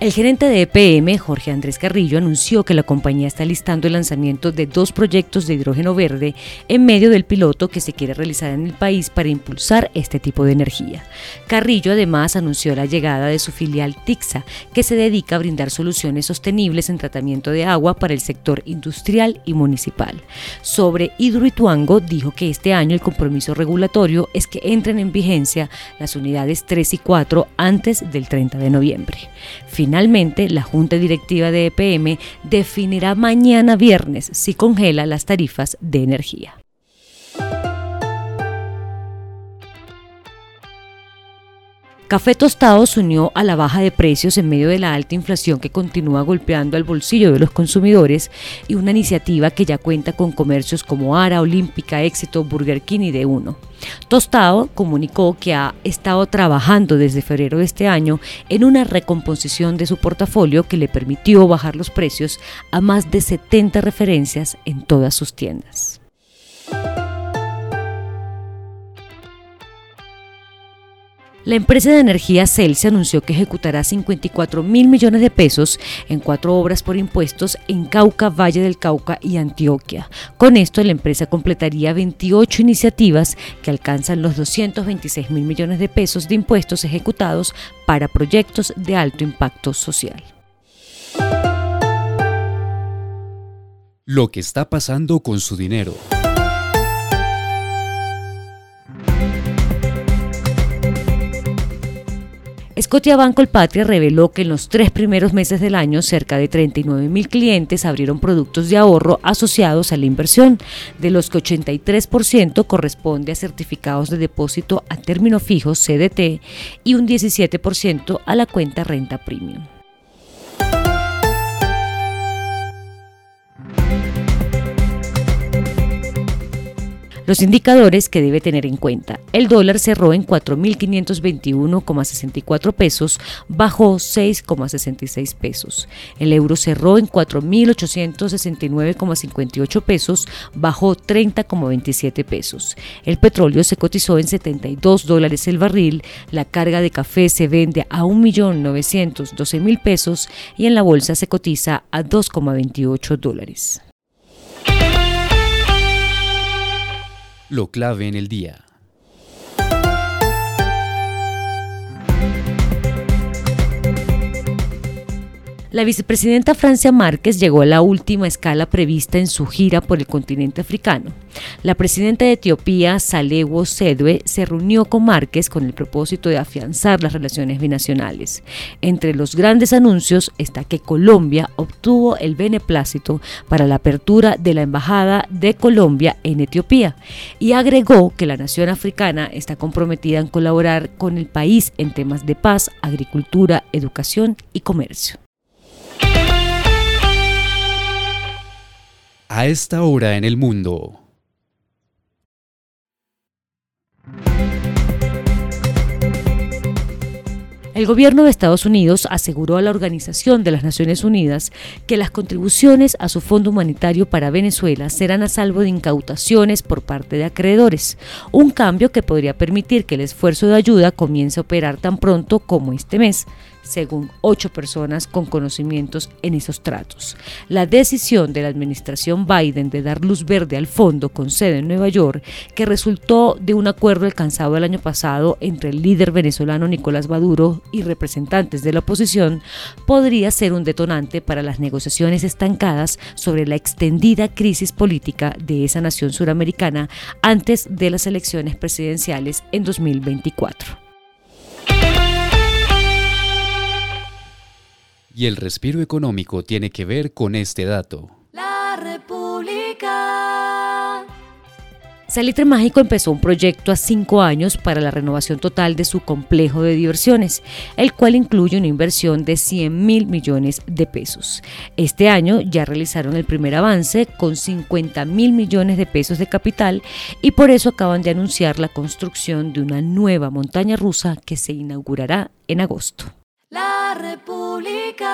El gerente de EPM, Jorge Andrés Carrillo, anunció que la compañía está listando el lanzamiento de dos proyectos de hidrógeno verde en medio del piloto que se quiere realizar en el país para impulsar este tipo de energía. Carrillo además anunció la llegada de su filial TIXA, que se dedica a brindar soluciones sostenibles en tratamiento de agua para el sector industrial y municipal. Sobre Hidroituango, dijo que este año el compromiso regulatorio es que entren en vigencia las unidades 3 y 4 antes del 30 de noviembre. La Junta Directiva de EPM definirá mañana viernes si congela las tarifas de energía. Café Tostado se unió a la baja de precios en medio de la alta inflación que continúa golpeando al bolsillo de los consumidores y una iniciativa que ya cuenta con comercios como Ara, Olímpica, Éxito, Burger King y D1. Tostado comunicó que ha estado trabajando desde febrero de este año en una recomposición de su portafolio que le permitió bajar los precios a más de 70 referencias en todas sus tiendas. La empresa de energía Celsius anunció que ejecutará 54 mil millones de pesos en cuatro obras por impuestos en Cauca, Valle del Cauca y Antioquia. Con esto, la empresa completaría 28 iniciativas que alcanzan los 226 mil millones de pesos de impuestos ejecutados para proyectos de alto impacto social. Lo que está pasando con su dinero. Scotiabank Colpatria reveló que en los tres primeros meses del año cerca de 39 mil clientes abrieron productos de ahorro asociados a la inversión, de los que 83% corresponde a certificados de depósito a término fijo CDT y un 17% a la cuenta renta premium. Los indicadores que debe tener en cuenta. El dólar cerró en 4.521,64 pesos, bajó 6,66 pesos. El euro cerró en 4.869,58 pesos, bajó 30,27 pesos. El petróleo se cotizó en 72 dólares el barril, la carga de café se vende a 1.912.000 pesos y en la bolsa se cotiza a 2,28 dólares. Lo clave en el día. La vicepresidenta Francia Márquez llegó a la última escala prevista en su gira por el continente africano. La presidenta de Etiopía, Salewo Sedwe, se reunió con Márquez con el propósito de afianzar las relaciones binacionales. Entre los grandes anuncios está que Colombia obtuvo el beneplácito para la apertura de la Embajada de Colombia en Etiopía y agregó que la nación africana está comprometida en colaborar con el país en temas de paz, agricultura, educación y comercio. A esta hora en el mundo. El gobierno de Estados Unidos aseguró a la Organización de las Naciones Unidas que las contribuciones a su fondo humanitario para Venezuela serán a salvo de incautaciones por parte de acreedores, un cambio que podría permitir que el esfuerzo de ayuda comience a operar tan pronto como este mes según ocho personas con conocimientos en esos tratos. La decisión de la administración Biden de dar luz verde al fondo con sede en Nueva York, que resultó de un acuerdo alcanzado el año pasado entre el líder venezolano Nicolás Maduro y representantes de la oposición, podría ser un detonante para las negociaciones estancadas sobre la extendida crisis política de esa nación suramericana antes de las elecciones presidenciales en 2024. Y el respiro económico tiene que ver con este dato. La República. Salitre Mágico empezó un proyecto a cinco años para la renovación total de su complejo de diversiones, el cual incluye una inversión de 100 mil millones de pesos. Este año ya realizaron el primer avance con 50 mil millones de pesos de capital y por eso acaban de anunciar la construcción de una nueva montaña rusa que se inaugurará en agosto. La República.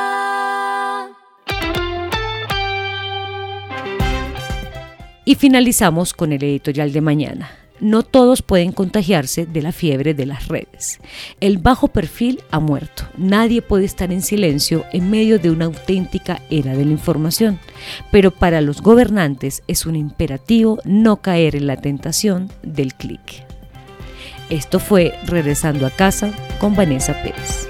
Y finalizamos con el editorial de mañana. No todos pueden contagiarse de la fiebre de las redes. El bajo perfil ha muerto. Nadie puede estar en silencio en medio de una auténtica era de la información. Pero para los gobernantes es un imperativo no caer en la tentación del clic. Esto fue Regresando a casa con Vanessa Pérez.